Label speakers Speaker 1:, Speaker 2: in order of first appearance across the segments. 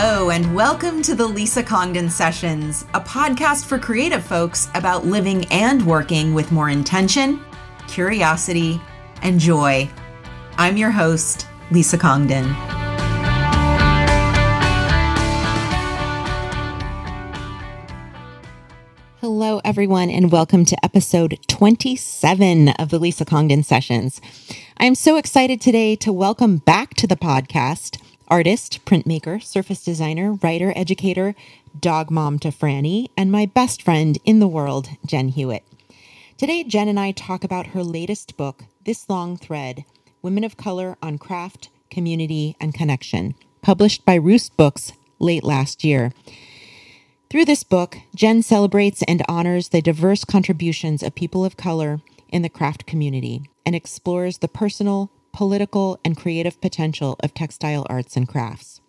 Speaker 1: Hello, and welcome to the Lisa Congdon Sessions, a podcast for creative folks about living and working with more intention, curiosity, and joy. I'm your host, Lisa Congdon. Hello, everyone, and welcome to episode 27 of the Lisa Congdon Sessions. I'm so excited today to welcome back to the podcast artist, printmaker, surface designer, writer, educator, dog mom to Franny, and my best friend in the world, Jen Hewett. Today, Jen and I talk about her latest book, This Long Thread Women of Color on Craft, Community, and Connection, published by Roost Books late last year. Through this book, Jen celebrates and honors the diverse contributions of people of color in the craft community and explores the personal, political, and creative potential of textile arts and crafts.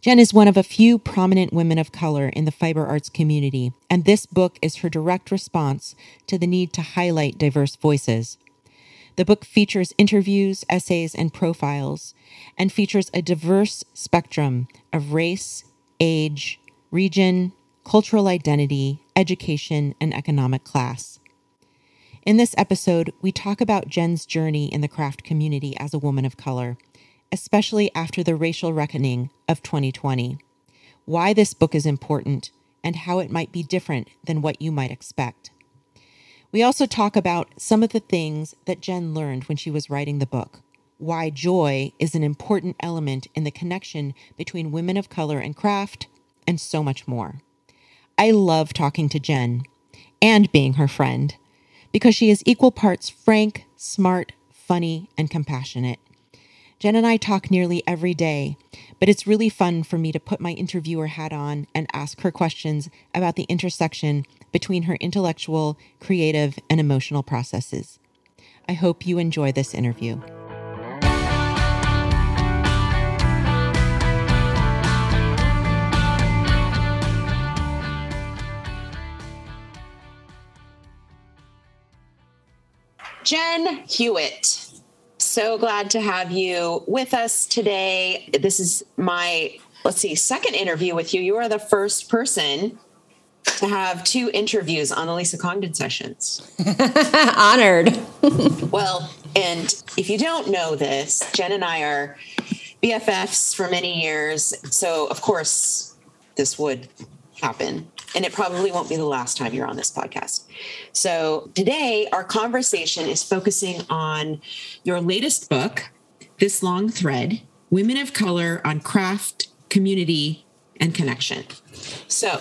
Speaker 1: Jen is one of a few prominent women of color in the fiber arts community, and this book is her direct response to the need to highlight diverse voices. The book features interviews, essays, and profiles, and features a diverse spectrum of race, age, region, cultural identity, education, and economic class. In this episode, we talk about Jen's journey in the craft community as a woman of color, especially after the racial reckoning of 2020, why this book is important, and how it might be different than what you might expect. We also talk about some of the things that Jen learned when she was writing the book, why joy is an important element in the connection between women of color and craft, and so much more. I love talking to Jen and being her friend because she is equal parts frank, smart, funny, and compassionate. Jen and I talk nearly every day, but it's really fun for me to put my interviewer hat on and ask her questions about the intersection between her intellectual, creative, and emotional processes. I hope you enjoy this interview. Jen Hewett. So glad to have you with us today. This is my, let's see, second interview with you. You are the first person to have two interviews on the Lisa Congdon sessions.
Speaker 2: Honored.
Speaker 1: well, and if you don't know this, Jen and I are BFFs for many years. So, of course, this would happen and it probably won't be the last time you're on this podcast. So, today our conversation is focusing on your latest book, This Long Thread Women of Color on Craft, Community, and Connection. So,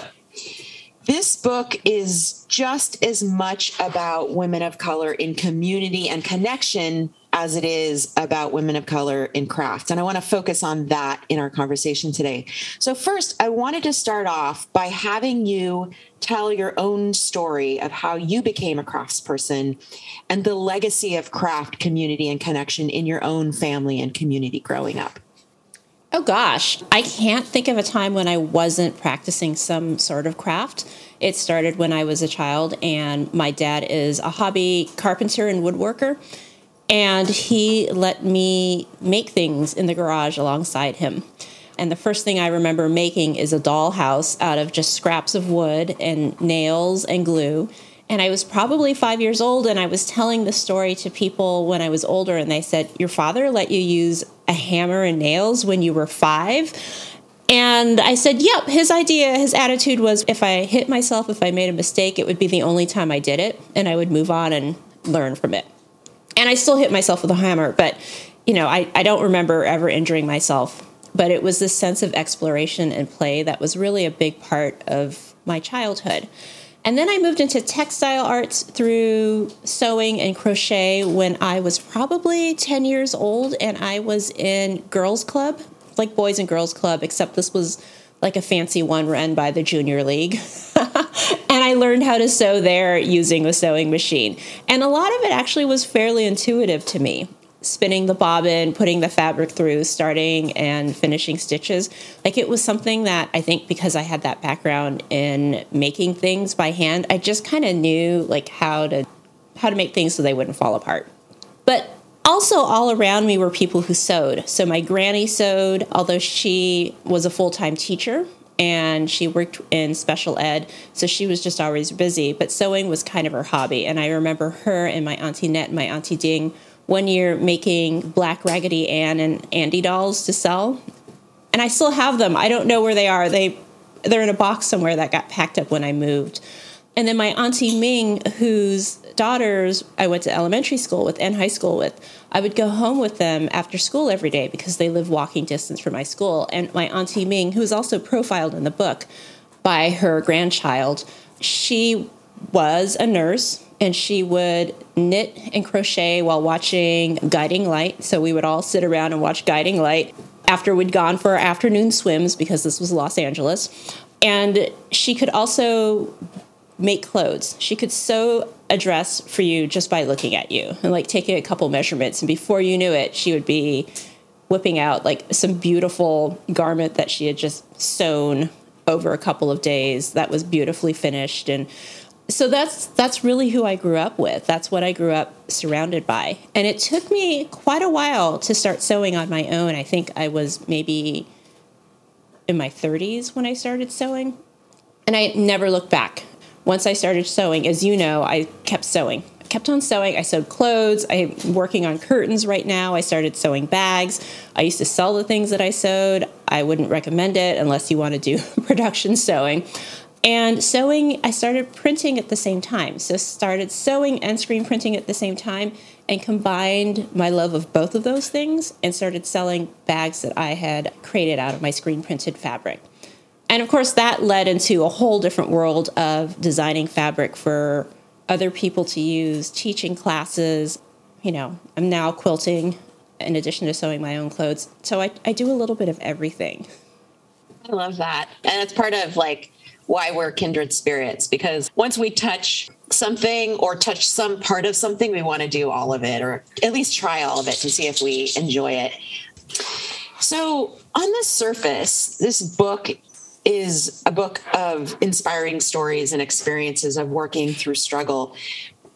Speaker 1: this book is just as much about women of color in community and connection as it is about women of color in craft. And I want to focus on that in our conversation today. So, first, I wanted to start off by having you tell your own story of how you became a craftsperson and the legacy of craft, community, and connection in your own family and community growing up.
Speaker 2: Oh gosh, I can't think of a time when I wasn't practicing some sort of craft. It started when I was a child, and my dad is a hobby carpenter and woodworker and he let me make things in the garage alongside him. And the first thing I remember making is a dollhouse out of just scraps of wood and nails and glue. And I was probably five years old, and I was telling the story to people when I was older, and they said, Your father let you use a hammer and nails when you were five? And I said, Yep, his idea, his attitude was if I hit myself, if I made a mistake, it would be the only time I did it, and I would move on and learn from it and I still hit myself with a hammer, but you know, I, I don't remember ever injuring myself. But it was this sense of exploration and play that was really a big part of my childhood. And then I moved into textile arts through sewing and crochet when I was probably 10 years old and I was in girls club, like boys and girls club, except this was like a fancy one run by the junior league. and I learned how to sew there using a sewing machine. And a lot of it actually was fairly intuitive to me. Spinning the bobbin, putting the fabric through, starting and finishing stitches. Like it was something that I think because I had that background in making things by hand, I just kind of knew like how to how to make things so they wouldn't fall apart. But also, all around me were people who sewed. So, my granny sewed, although she was a full time teacher and she worked in special ed. So, she was just always busy. But sewing was kind of her hobby. And I remember her and my Auntie Net and my Auntie Ding one year making black Raggedy Ann and Andy dolls to sell. And I still have them. I don't know where they are. They they're in a box somewhere that got packed up when I moved. And then my auntie Ming, whose daughters I went to elementary school with and high school with, I would go home with them after school every day because they live walking distance from my school. And my auntie Ming, who is also profiled in the book by her grandchild, she was a nurse and she would knit and crochet while watching Guiding Light. So we would all sit around and watch Guiding Light after we'd gone for our afternoon swims because this was Los Angeles. And she could also make clothes. She could sew a dress for you just by looking at you and like taking a couple measurements. And before you knew it, she would be whipping out like some beautiful garment that she had just sewn over a couple of days that was beautifully finished and so that's that's really who I grew up with. That's what I grew up surrounded by. And it took me quite a while to start sewing on my own. I think I was maybe in my 30s when I started sewing. And I never looked back once I started sewing, as you know, I kept sewing. I kept on sewing. I sewed clothes. I'm working on curtains right now. I started sewing bags. I used to sell the things that I sewed. I wouldn't recommend it unless you want to do production sewing. And sewing, I started printing at the same time. So started sewing and screen printing at the same time and combined my love of both of those things and started selling bags that I had created out of my screen printed fabric. And of course, that led into a whole different world of designing fabric for other people to use, teaching classes. You know, I'm now quilting in addition to sewing my own clothes. So I, I do a little bit of everything.
Speaker 3: I love that. And it's part of like why we're kindred spirits because once we touch something or touch some part of something, we want to do all of it or at least try all of it to see if we enjoy it. So, on the surface, this book is a book of inspiring stories and experiences of working through struggle.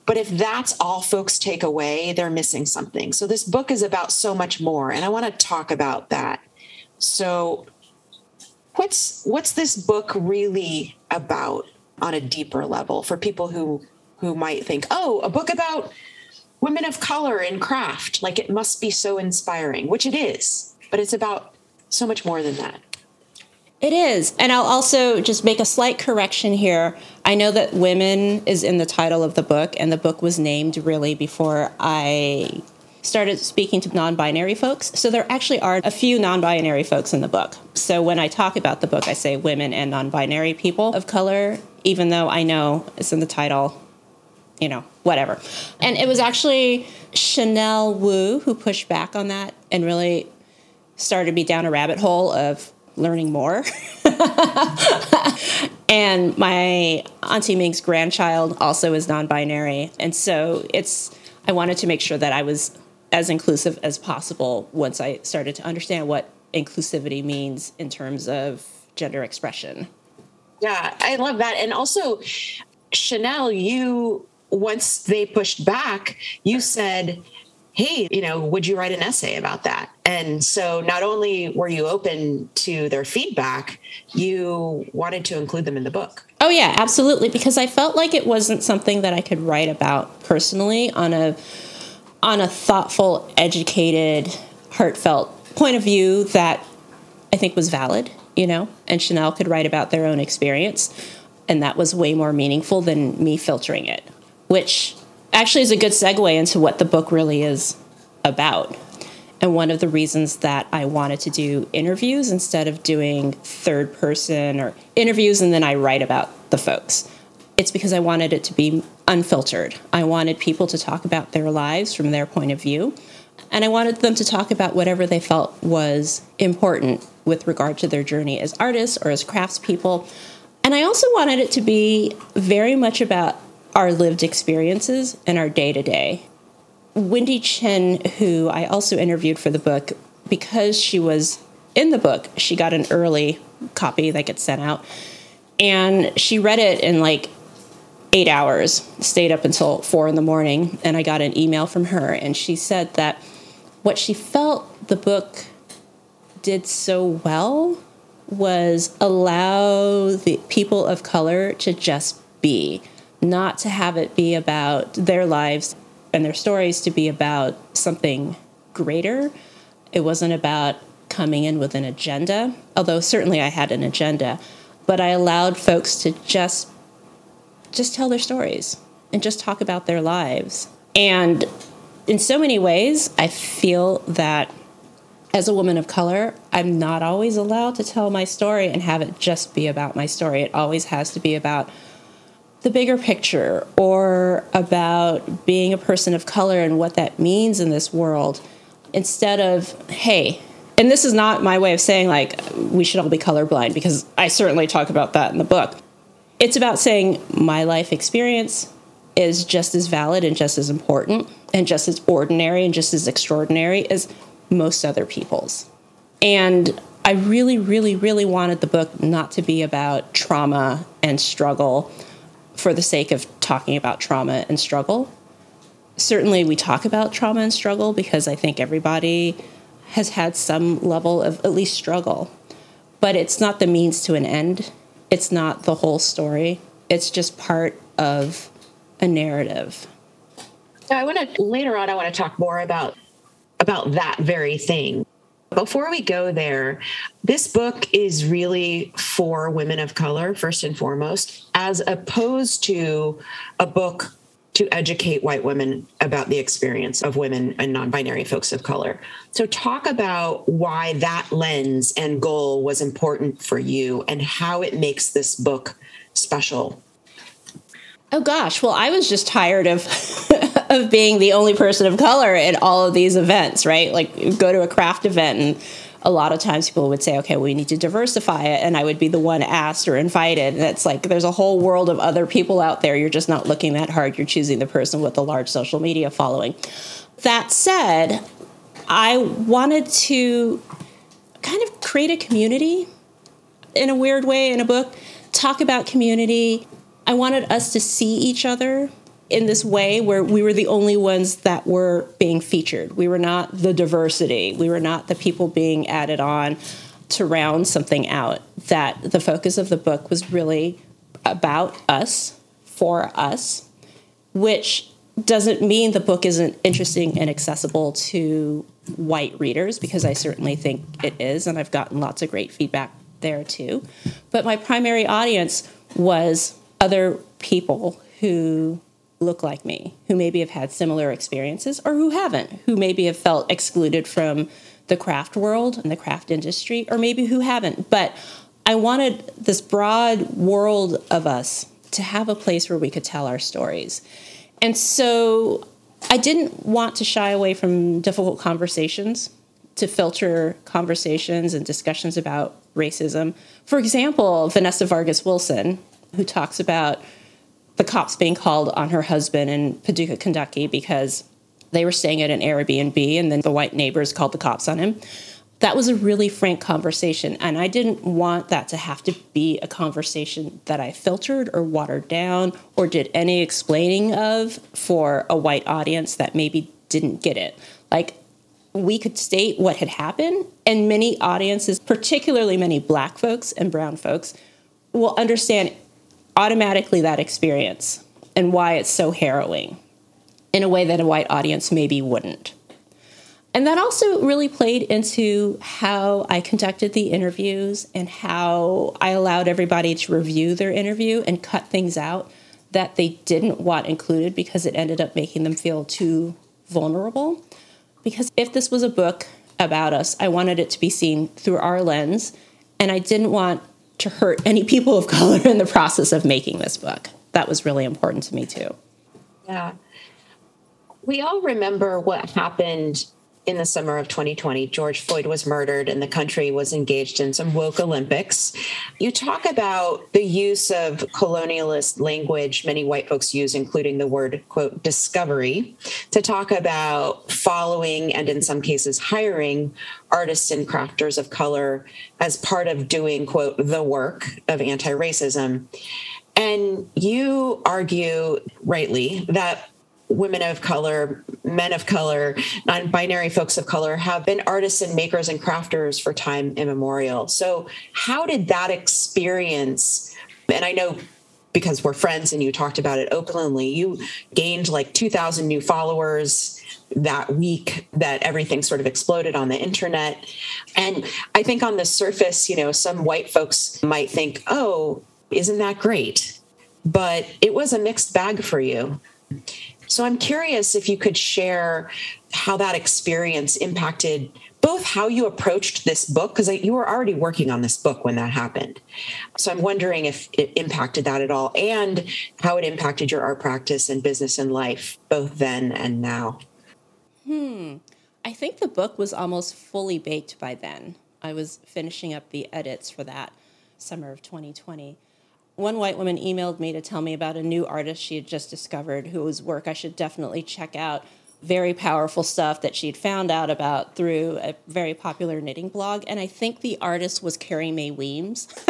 Speaker 3: But if that's all folks take away, they're missing something. So this book is about so much more, and I want to talk about that. So what's what's this book really about on a deeper level for people who who might think, "Oh, a book about women of color in craft, like it must be so inspiring," which it is, but it's about so much more than that.
Speaker 2: It is. And I'll also just make a slight correction here. I know that women is in the title of the book, and the book was named really before I started speaking to non binary folks. So there actually are a few non binary folks in the book. So when I talk about the book, I say women and non binary people of color, even though I know it's in the title, you know, whatever. And it was actually Chanel Wu who pushed back on that and really started me down a rabbit hole of learning more. and my Auntie Ming's grandchild also is non binary. And so it's, I wanted to make sure that I was as inclusive as possible once I started to understand what inclusivity means in terms of gender expression.
Speaker 3: Yeah, I love that. And also, Chanel, you, once they pushed back, you said, hey, you know, would you write an essay about that? And so not only were you open to their feedback, you wanted to include them in the book.
Speaker 2: Oh yeah, absolutely because I felt like it wasn't something that I could write about personally on a on a thoughtful, educated, heartfelt point of view that I think was valid, you know, and Chanel could write about their own experience and that was way more meaningful than me filtering it, which actually is a good segue into what the book really is about. And one of the reasons that I wanted to do interviews instead of doing third person or interviews and then I write about the folks, it's because I wanted it to be unfiltered. I wanted people to talk about their lives from their point of view. And I wanted them to talk about whatever they felt was important with regard to their journey as artists or as craftspeople. And I also wanted it to be very much about our lived experiences and our day to day. Wendy Chen, who I also interviewed for the book, because she was in the book, she got an early copy that gets sent out. And she read it in like eight hours, stayed up until four in the morning, and I got an email from her, and she said that what she felt the book did so well was allow the people of color to just be, not to have it be about their lives and their stories, to be about something greater. It wasn't about coming in with an agenda, although certainly I had an agenda, but I allowed folks to just just tell their stories and just talk about their lives. And in so many ways, I feel that as a woman of color, I'm not always allowed to tell my story and have it just be about my story. It always has to be about the bigger picture or about being a person of color and what that means in this world instead of, hey, and this is not my way of saying like we should all be colorblind because I certainly talk about that in the book. It's about saying my life experience is just as valid and just as important and just as ordinary and just as extraordinary as most other people's. And I really, really, really wanted the book not to be about trauma and struggle for the sake of talking about trauma and struggle. Certainly, we talk about trauma and struggle because I think everybody has had some level of at least struggle. But it's not the means to an end, it's not the whole story. It's just part of a narrative.
Speaker 3: I want to later on I want to talk more about about that very thing. Before we go there, this book is really for women of color, first and foremost, as opposed to a book to educate white women about the experience of women and non binary folks of color. So, talk about why that lens and goal was important for you and how it makes this book special.
Speaker 2: Oh gosh, well I was just tired of of being the only person of color at all of these events, right? Like go to a craft event and a lot of times people would say, okay, we need to diversify it. And I would be the one asked or invited. And it's like there's a whole world of other people out there. You're just not looking that hard. You're choosing the person with the large social media following. That said, I wanted to kind of create a community in a weird way in a book, talk about community. I wanted us to see each other in this way where we were the only ones that were being featured. We were not the diversity. We were not the people being added on to round something out. That the focus of the book was really about us, for us, which doesn't mean the book isn't interesting and accessible to white readers, because I certainly think it is, and I've gotten lots of great feedback there too. But my primary audience was other people who look like me, who maybe have had similar experiences or who haven't, who maybe have felt excluded from the craft world and the craft industry, or maybe who haven't. But I wanted this broad world of us to have a place where we could tell our stories. And so I didn't want to shy away from difficult conversations, to filter conversations and discussions about racism. For example, Vanessa Vargas Wilson, who talks about the cops being called on her husband in Paducah, Kentucky, because they were staying at an Airbnb and then the white neighbors called the cops on him. That was a really frank conversation. And I didn't want that to have to be a conversation that I filtered or watered down or did any explaining of for a white audience that maybe didn't get it. Like, we could state what had happened, and many audiences, particularly many black folks and brown folks, will understand automatically that experience and why it's so harrowing in a way that a white audience maybe wouldn't. And that also really played into how I conducted the interviews and how I allowed everybody to review their interview and cut things out that they didn't want included because it ended up making them feel too vulnerable. Because if this was a book about us, I wanted it to be seen through our lens, and I didn't want to hurt any people of color in the process of making this book. That was really important to me too.
Speaker 3: Yeah. We all remember what happened in the summer of 2020, George Floyd was murdered and the country was engaged in some woke Olympics. You talk about the use of colonialist language many white folks use, including the word, quote, discovery, to talk about following and in some cases hiring artists and crafters of color as part of doing, quote, the work of anti racism. And you argue rightly that women of color, men of color, non binary folks of color have been artists and makers and crafters for time immemorial. So, how did that experience? And I know because we're friends and you talked about it openly, you gained like 2,000 new followers that week that everything sort of exploded on the internet. And I think on the surface, you know, some white folks might think, oh, isn't that great? But it was a mixed bag for you. So I'm curious if you could share how that experience impacted both how you approached this book, because you were already working on this book when that happened. So I'm wondering if it impacted that at all and how it impacted your art practice and business and life, both then and now.
Speaker 2: Hmm. I think the book was almost fully baked by then. I was finishing up the edits for that summer of 2020. One white woman emailed me to tell me about a new artist she had just discovered whose work I should definitely check out. Very powerful stuff that she'd found out about through a very popular knitting blog. And I think the artist was Carrie Mae Weems.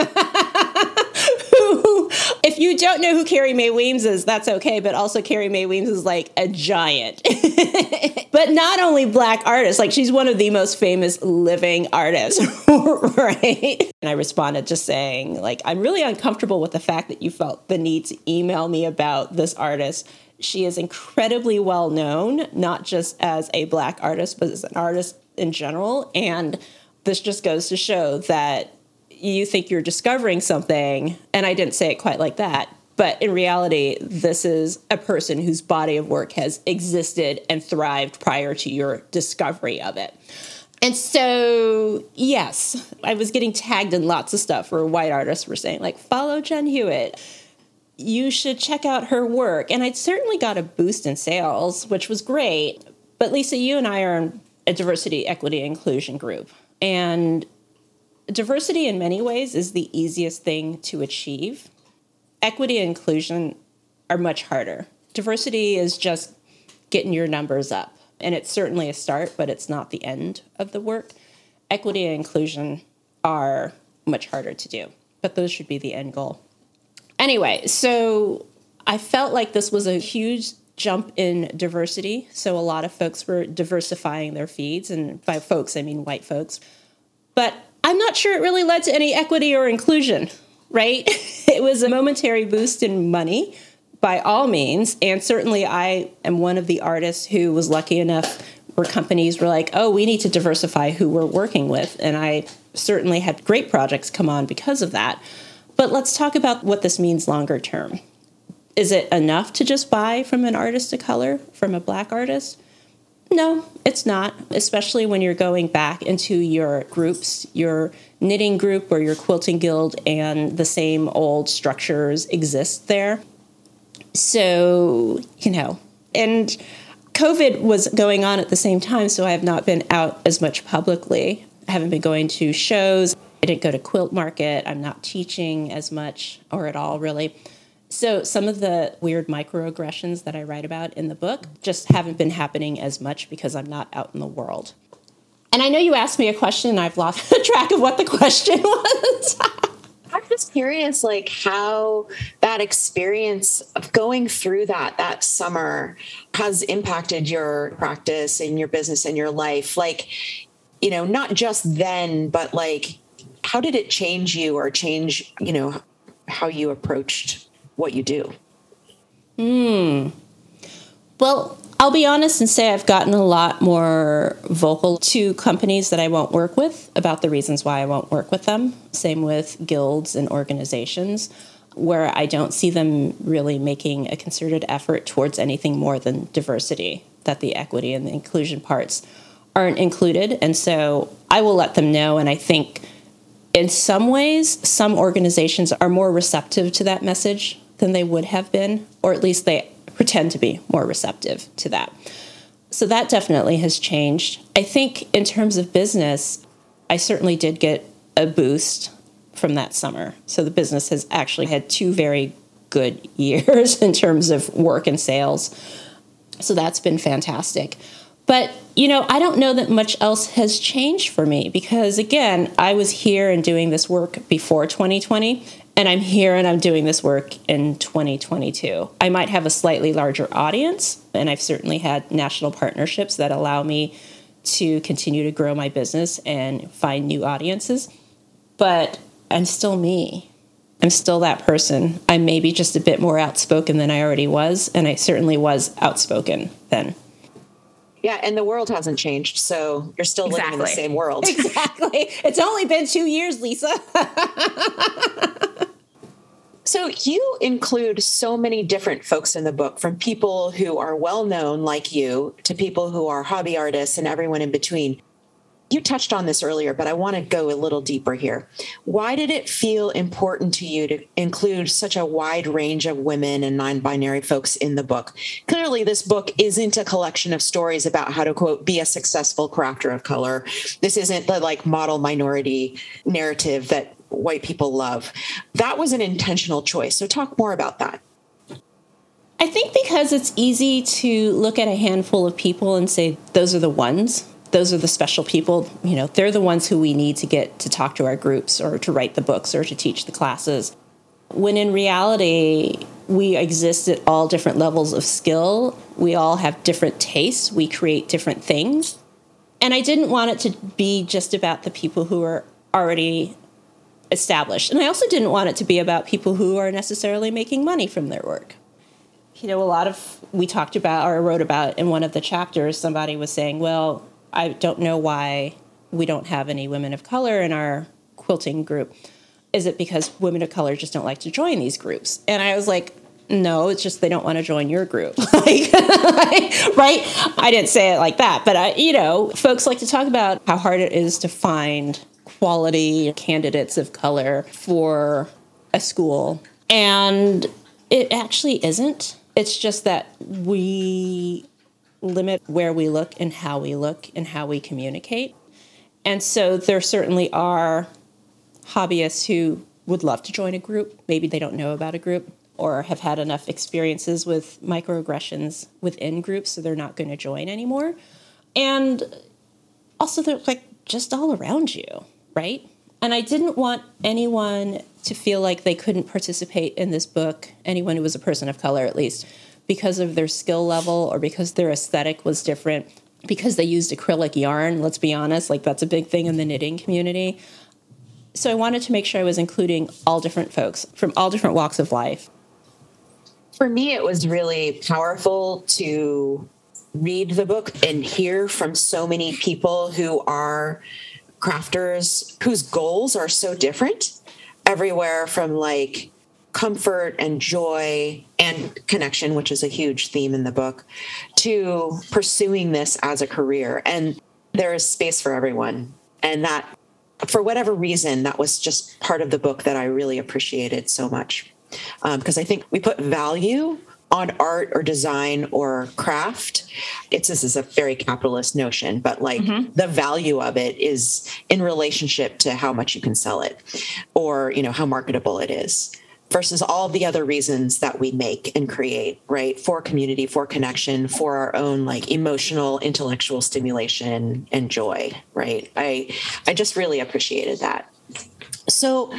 Speaker 2: if you don't know who Carrie Mae Weems is, that's okay. But also, Carrie Mae Weems is like a giant. but not only black artists, like she's one of the most famous living artists, right? And I responded just saying, like, I'm really uncomfortable with the fact that you felt the need to email me about this artist. She is incredibly well known, not just as a black artist, but as an artist in general. And this just goes to show that you think you're discovering something, and I didn't say it quite like that, but in reality, this is a person whose body of work has existed and thrived prior to your discovery of it. And so, yes, I was getting tagged in lots of stuff where white artists were saying, like, follow Jen Hewett. You should check out her work. And I certainly got a boost in sales, which was great. But Lisa, you and I are in a diversity, equity, inclusion group. And diversity in many ways is the easiest thing to achieve. Equity and inclusion are much harder. Diversity is just getting your numbers up, and it's certainly a start, but it's not the end of the work. Equity and inclusion are much harder to do, but those should be the end goal. Anyway, so I felt like this was a huge jump in diversity. So a lot of folks were diversifying their feeds, and by folks, I mean white folks. But I'm not sure it really led to any equity or inclusion, right? it was a momentary boost in money by all means. And certainly, I am one of the artists who was lucky enough where companies were like, oh, we need to diversify who we're working with. And I certainly had great projects come on because of that. But let's talk about what this means longer term. Is it enough to just buy from an artist of color, from a black artist? No, it's not, especially when you're going back into your groups, your knitting group or your quilting guild, and the same old structures exist there. So, you know, and COVID was going on at the same time, so I have not been out as much publicly. I haven't been going to shows. I didn't go to quilt market. I'm not teaching as much or at all, really. So some of the weird microaggressions that I write about in the book just haven't been happening as much because I'm not out in the world. And I know you asked me a question and I've lost track of what the question was.
Speaker 3: I'm just curious, like how that experience of going through that that summer has impacted your practice and your business and your life. Like, you know, not just then, but like, how did it change you or change, you know, how you approached what you do?
Speaker 2: Hmm. Well, I'll be honest and say I've gotten a lot more vocal to companies that I won't work with about the reasons why I won't work with them. Same with guilds and organizations where I don't see them really making a concerted effort towards anything more than diversity, that the equity and the inclusion parts aren't included. And so I will let them know. And I think in some ways, some organizations are more receptive to that message than they would have been, or at least they pretend to be more receptive to that. So that definitely has changed. I think in terms of business, I certainly did get a boost from that summer. So the business has actually had two very good years in terms of work and sales. So that's been fantastic. But, you know, I don't know that much else has changed for me because, again, I was here and doing this work before 2020 And I'm here and I'm doing this work in 2022. I might have a slightly larger audience, and I've certainly had national partnerships that allow me to continue to grow my business and find new audiences. But I'm still me. I'm still that person. I'm maybe just a bit more outspoken than I already was, and I certainly was outspoken then.
Speaker 3: Yeah, and the world hasn't changed, so you're still exactly. living in the same world.
Speaker 2: Exactly. It's only been two years, Lisa.
Speaker 3: so you include so many different folks in the book, from people who are well known like you to people who are hobby artists and everyone in between you touched on this earlier, but I want to go a little deeper here. Why did it feel important to you to include such a wide range of women and non binary folks in the book? Clearly, this book isn't a collection of stories about how to, quote, be a successful crafter of color. This isn't the like model minority narrative that white people love. That was an intentional choice. So, talk more about that.
Speaker 2: I think because it's easy to look at a handful of people and say, those are the ones those are the special people. You know they're the ones who we need to get to talk to our groups or to write the books or to teach the classes. When in reality we exist at all different levels of skill. We all have different tastes. We create different things. And i didn't want it to be just about the people who are already established. And i also didn't want it to be about people who are necessarily making money from their work. You know a lot of we talked about or wrote about in one of the chapters somebody was saying well I don't know why we don't have any women of color in our quilting group. Is it because women of color just don't like to join these groups? And I was like, no, it's just they don't want to join your group. like, right? I didn't say it like that, but I, you know, folks like to talk about how hard it is to find quality candidates of color for a school. And it actually isn't. It's just that we limit where we look and how we look and how we communicate. And so there certainly are hobbyists who would love to join a group. Maybe they don't know about a group or have had enough experiences with microaggressions within groups, so they're not going to join anymore. And also, they're like just all around you, right? And I didn't want anyone to feel like they couldn't participate in this book, anyone who was a person of color at least, because of their skill level or because their aesthetic was different, because they used acrylic yarn, let's be honest, like that's a big thing in the knitting community. So I wanted to make sure I was including all different folks from all different walks of life.
Speaker 3: For me, it was really powerful to read the book and hear from so many people who are crafters whose goals are so different everywhere from like comfort and joy and connection, which is a huge theme in the book, to pursuing this as a career. And there is space for everyone. And that, for whatever reason, that was just part of the book that I really appreciated so much. Because um, I think we put value on art or design or craft it's this is a very capitalist notion but like mm-hmm. the value of it is in relationship to how much you can sell it or you know how marketable it is versus all the other reasons that we make and create, right? For community, for connection, for our own like emotional, intellectual stimulation and joy, right? I I just really appreciated that. So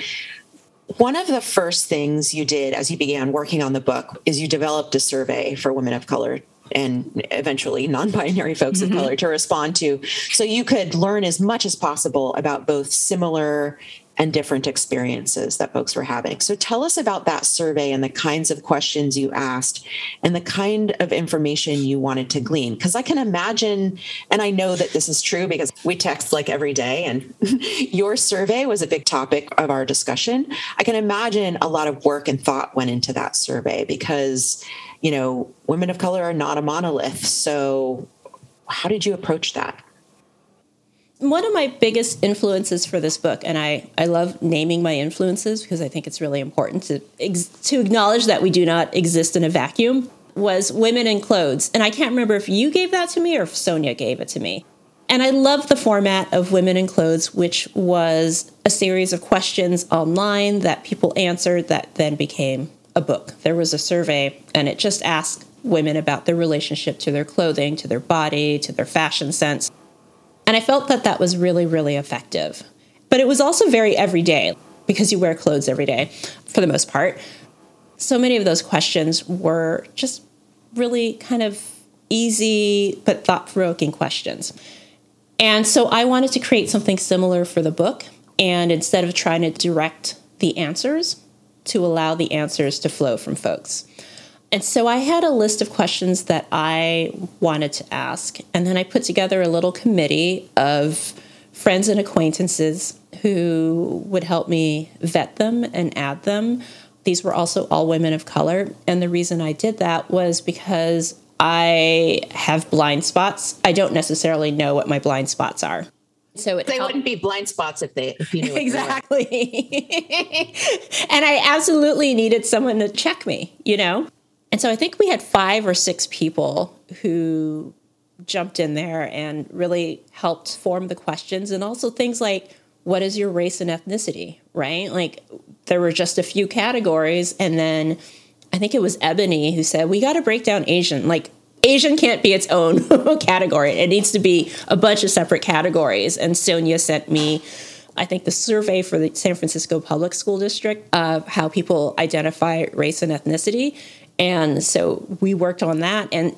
Speaker 3: one of the first things you did as you began working on the book is you developed a survey for women of color and eventually non-binary folks mm-hmm. of color to respond to so you could learn as much as possible about both similar and different experiences that folks were having. So tell us about that survey and the kinds of questions you asked and the kind of information you wanted to glean. Because I can imagine, and I know that this is true because we text like every day, and your survey was a big topic of our discussion. I can imagine a lot of work and thought went into that survey because, you know, women of color are not a monolith. So, how did you approach that?
Speaker 2: One of my biggest influences for this book, and I, I love naming my influences because I think it's really important to to acknowledge that we do not exist in a vacuum, was women in clothes. And I can't remember if you gave that to me or if Sonia gave it to me. And I love the format of Women in Clothes, which was a series of questions online that people answered that then became a book. There was a survey, and it just asked women about their relationship to their clothing, to their body, to their fashion sense. And I felt that that was really, really effective. But it was also very everyday because you wear clothes every day for the most part. So many of those questions were just really kind of easy but thought provoking questions. And so I wanted to create something similar for the book. And instead of trying to direct the answers, to allow the answers to flow from folks. And so I had a list of questions that I wanted to ask. And then I put together a little committee of friends and acquaintances who would help me vet them and add them. These were also all women of color. And the reason I did that was because I have blind spots. I don't necessarily know what my blind spots are.
Speaker 3: So it they helped. wouldn't be blind spots if they if you knew
Speaker 2: exactly. and I absolutely needed someone to check me, you know. And so I think we had five or six people who jumped in there and really helped form the questions, and also things like what is your race and ethnicity, right? Like there were just a few categories, and then I think it was Ebony who said we got to break down Asian, like Asian can't be its own category. It needs to be a bunch of separate categories. And Sonia sent me, I think, the survey for the San Francisco Public School District of how people identify race and ethnicity. And so we worked on that. And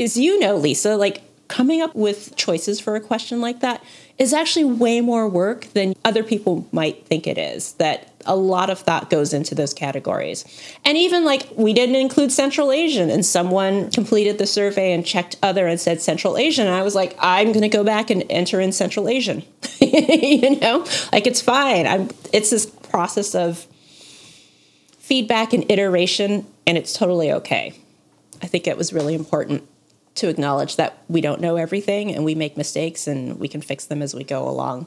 Speaker 2: as you know, Lisa, like coming up with choices for a question like that is actually way more work than other people might think it is. That a lot of thought goes into those categories. And even like we didn't include Central Asian, and someone completed the survey and checked other and said Central Asian. And I was like, I'm going to go back and enter in Central Asian. you know, like it's fine. I'm, it's this process of feedback and iteration, and it's totally okay. I think it was really important to acknowledge that we don't know everything and we make mistakes and we can fix them as we go along.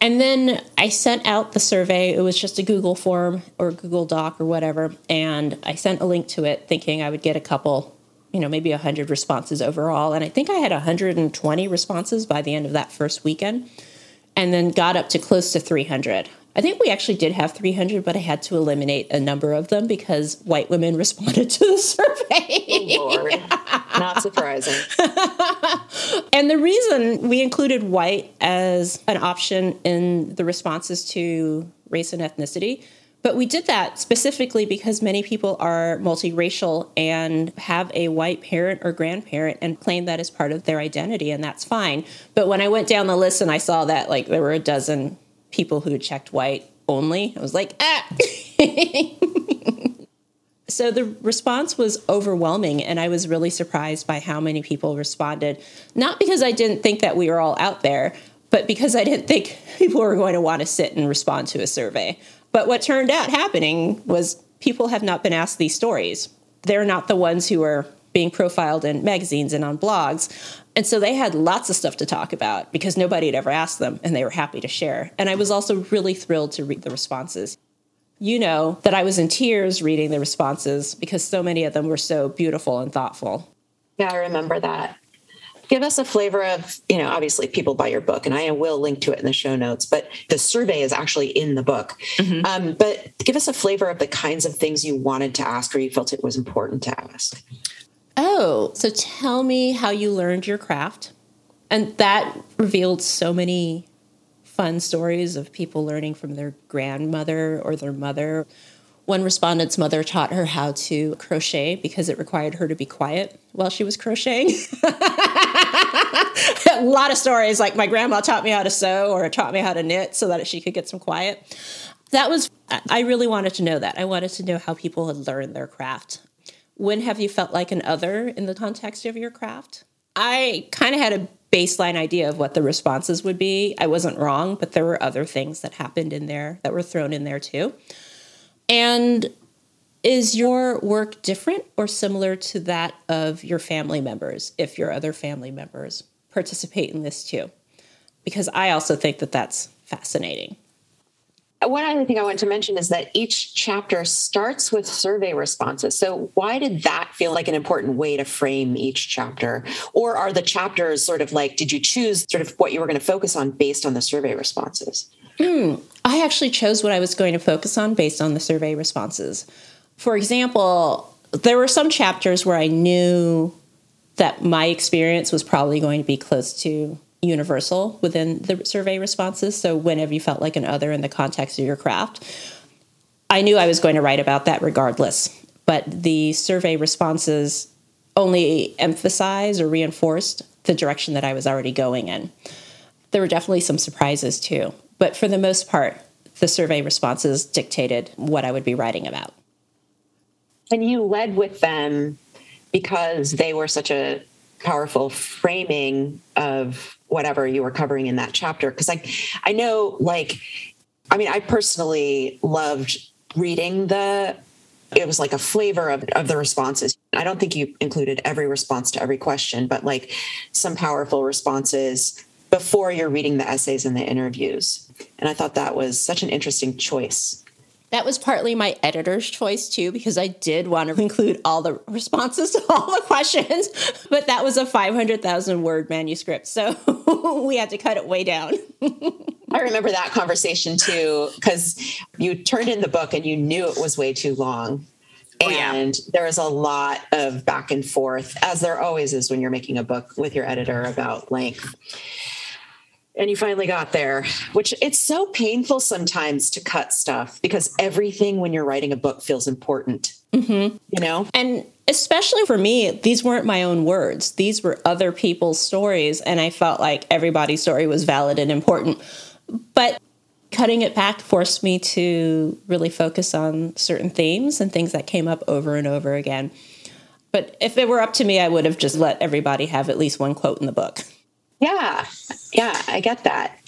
Speaker 2: And then I sent out the survey. It was just a Google form or Google Doc or whatever. And I sent a link to it thinking I would get a couple, you know, maybe 100 responses overall. And I think I had 120 responses by the end of that first weekend and then got up to close to 300. I think we actually did have 300, but I had to eliminate a number of them because white women responded to the survey.
Speaker 3: Oh, Lord. Not surprising.
Speaker 2: and the reason we included white as an option in the responses to race and ethnicity but we did that specifically because many people are multiracial and have a white parent or grandparent and claim that as part of their identity, and that's fine. But when I went down the list and I saw that like there were a dozen people who checked white only. I was like, ah. so the response was overwhelming, and I was really surprised by how many people responded. Not because I didn't think that we were all out there, but because I didn't think people were going to want to sit and respond to a survey. But what turned out happening was people have not been asked these stories. They're not the ones who are being profiled in magazines and on blogs. And so they had lots of stuff to talk about because nobody had ever asked them and they were happy to share. And I was also really thrilled to read the responses. You know that I was in tears reading the responses because so many of them were so beautiful and thoughtful.
Speaker 3: Yeah, I remember that. Give us a flavor of, you know, obviously people buy your book, and I will link to it in the show notes, but the survey is actually in the book. Mm-hmm. Um, but give us a flavor of the kinds of things you wanted to ask or you felt it was important to ask.
Speaker 2: Oh, so tell me how you learned your craft. And that revealed so many fun stories of people learning from their grandmother or their mother. One respondent's mother taught her how to crochet because it required her to be quiet while she was crocheting. a lot of stories like my grandma taught me how to sew or taught me how to knit so that she could get some quiet. That was, I really wanted to know that. I wanted to know how people had learned their craft. When have you felt like an other in the context of your craft? I kind of had a baseline idea of what the responses would be. I wasn't wrong, but there were other things that happened in there that were thrown in there too. And is your work different or similar to that of your family members if your other family members participate in this too? Because I also think that that's fascinating
Speaker 3: one other thing I want to mention is that each chapter starts with survey responses. So, why did that feel like an important way to frame each chapter? Or are the chapters sort of like, did you choose sort of what you were going to focus on based on the survey responses?
Speaker 2: Mm, I actually chose what I was going to focus on based on the survey responses. For example, there were some chapters where I knew that my experience was probably going to be close to universal within the survey responses. So, whenever you felt like an other in the context of your craft, I knew I was going to write about that regardless. But the survey responses only emphasized or reinforced the direction that I was already going in. There were definitely some surprises too, but for the most part, the survey responses dictated what I would be writing about.
Speaker 3: And you led with them because they were such a powerful framing of whatever you were covering in that chapter. Because I, I know, like, I mean, I personally loved reading the it was like a flavor of, of the responses. I don't think you included every response to every question, but like some powerful responses before you're reading the essays and the interviews. And I thought that was such an interesting choice.
Speaker 2: That was partly my editor's choice too, because I did want to include all the responses to all the questions, but that was a 500,000 word manuscript. So we had to cut it way down.
Speaker 3: I remember that conversation too, because you turned in the book and you knew it was way too long. Oh, and yeah. there was a lot of back and forth, as there always is when you're making a book with your editor about length and you finally got there which it's so painful sometimes to cut stuff because everything when you're writing a book feels important mm-hmm. you know?
Speaker 2: And especially for me these weren't my own words. These were other people's stories and i felt like everybody's story was valid and important. But cutting it back forced me to really focus on certain themes and things that came up over and over again. But if it were up to me i would have just let everybody have at least one quote in the book
Speaker 3: yeah, yeah, I get that.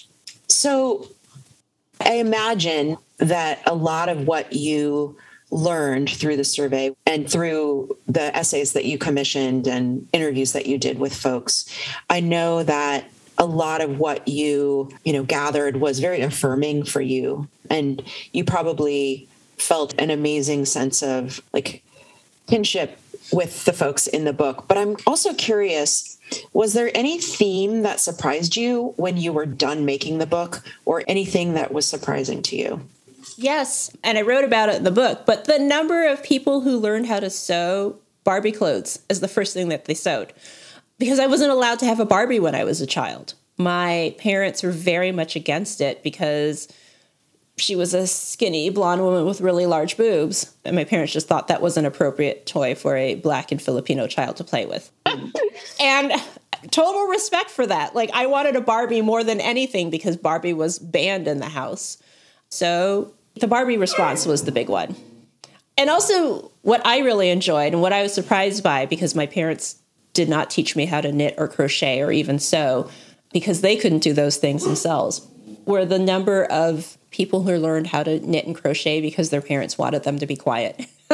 Speaker 3: So I imagine that a lot of what you learned through the survey and through the essays that you commissioned and interviews that you did with folks, I know that a lot of what you, you know, gathered was very affirming for you and you probably felt an amazing sense of like kinship with the folks in the book. But I'm also curious was there any theme that surprised you when you were done making the book or anything that was surprising to you?
Speaker 2: Yes, and I wrote about it in the book, but the number of people who learned how to sew Barbie clothes is the first thing that they sewed. Because I wasn't allowed to have a Barbie when I was a child. My parents were very much against it because she was a skinny blonde woman with really large boobs. And my parents just thought that was an appropriate toy for a black and Filipino child to play with. and total respect for that. Like, I wanted a Barbie more than anything because Barbie was banned in the house. So the Barbie response was the big one. And also, what I really enjoyed and what I was surprised by because my parents did not teach me how to knit or crochet or even sew because they couldn't do those things themselves were the number of people who learned how to knit and crochet because their parents wanted them to be quiet.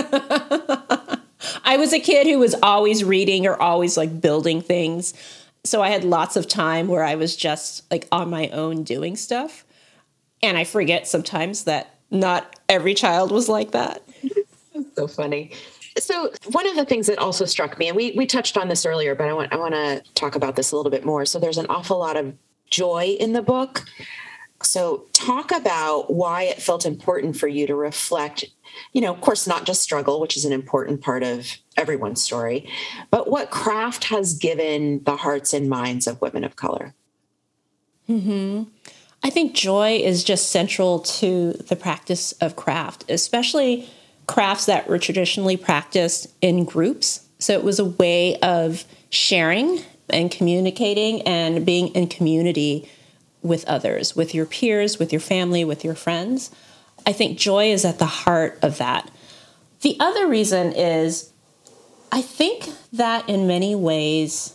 Speaker 2: I was a kid who was always reading or always like building things. So I had lots of time where I was just like on my own doing stuff. And I forget sometimes that not every child was like that.
Speaker 3: so funny. So one of the things that also struck me, and we we touched on this earlier, but I want I want to talk about this a little bit more. So there's an awful lot of joy in the book. So, talk about why it felt important for you to reflect, you know, of course, not just struggle, which is an important part of everyone's story, but what craft has given the hearts and minds of women of color.
Speaker 2: Hmm. I think joy is just central to the practice of craft, especially crafts that were traditionally practiced in groups. So it was a way of sharing and communicating and being in community with others, with your peers, with your family, with your friends. I think joy is at the heart of that. The other reason is I think that in many ways,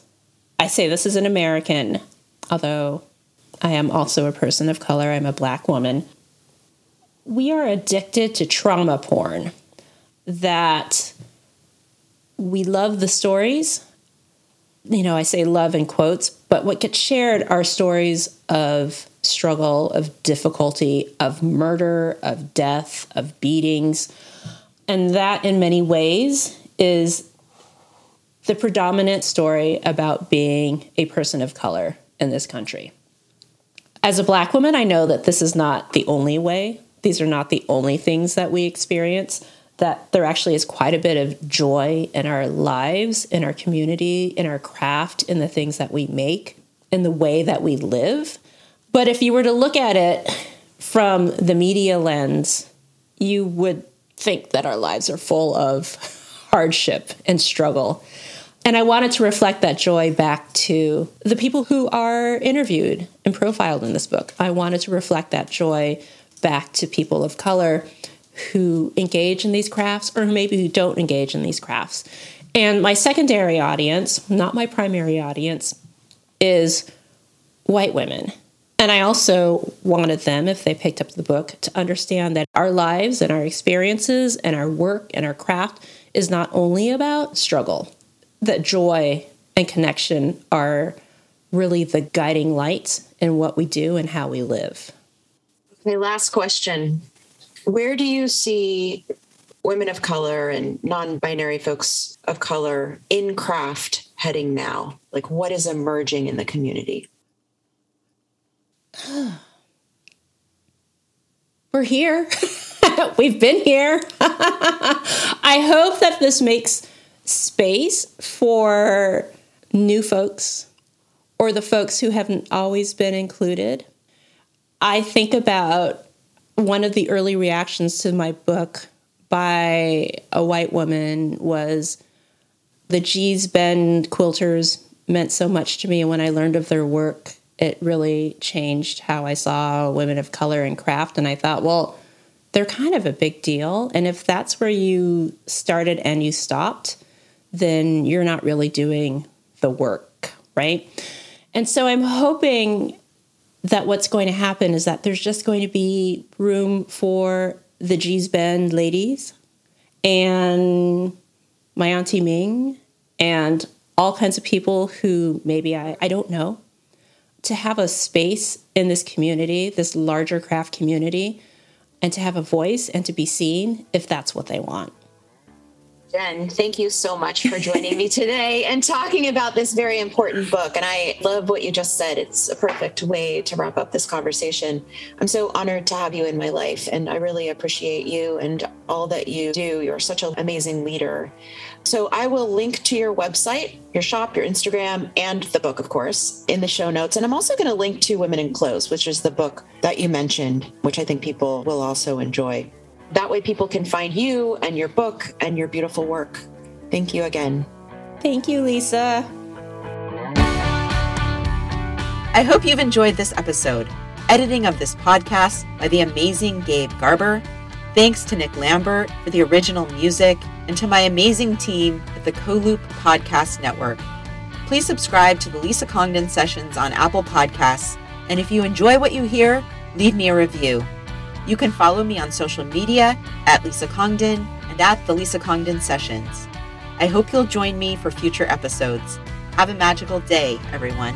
Speaker 2: I say this as an American, although I am also a person of color, I'm a black woman. We are addicted to trauma porn that we love the stories you know, I say love in quotes, but what gets shared are stories of struggle, of difficulty, of murder, of death, of beatings. And that, in many ways, is the predominant story about being a person of color in this country. As a Black woman, I know that this is not the only way, these are not the only things that we experience that there actually is quite a bit of joy in our lives, in our community, in our craft, in the things that we make. in the way that we live. But if you were to look at it from the media lens, you would think that our lives are full of hardship and struggle. And I wanted to reflect that joy back to the people who are interviewed and profiled in this book. I wanted to reflect that joy back to people of color who engage in these crafts or maybe who don't engage in these crafts. And my secondary audience, not my primary audience, is white women. And I also wanted them, if they picked up the book, to understand that our lives and our experiences and our work and our craft is not only about struggle, that joy and connection are really the guiding lights in what we do and how we live.
Speaker 3: Okay, last question. Where do you see women of color and non binary folks of color in craft heading now? Like, what is emerging in the community?
Speaker 2: We're here. We've been here. I hope that this makes space for new folks or the folks who haven't always been included. I think about one of the early reactions to my book by a white woman was the Gee's Bend quilters meant so much to me. And when I learned of their work, it really changed how I saw women of color in craft. And I thought, well, they're kind of a big deal. And if that's where you started and you stopped, then you're not really doing the work, right? And so I'm hoping that what's going to happen is that there's just going to be room for the Gee's Bend ladies and my Auntie Ming and all kinds of people who maybe I, I don't know to have a space in this community, this larger craft community, and to have a voice and to be seen if that's what they want.
Speaker 3: Jen, thank you so much for joining me today and talking about this very important book. And I love what you just said. It's a perfect way to wrap up this conversation. I'm so honored to have you in my life, and I really appreciate you and all that you do. You're such an amazing leader. So I will link to your website, your shop, your Instagram, and the book, of course, in the show notes. And I'm also going to link to Women in Clothes, which is the book that you mentioned, which I think people will also enjoy. That way, people can find you and your book and your beautiful work. Thank you again.
Speaker 2: Thank you, Lisa.
Speaker 1: I hope you've enjoyed this episode. Editing of this podcast by the amazing Gabe Garber. Thanks to Nick Lambert for the original music and to my amazing team at the CoLoop Podcast Network. Please subscribe to the Lisa Congdon Sessions on Apple Podcasts. And if you enjoy what you hear, leave me a review. You can follow me on social media at Lisa Congdon and at the Lisa Congdon Sessions. I hope you'll join me for future episodes. Have a magical day, everyone.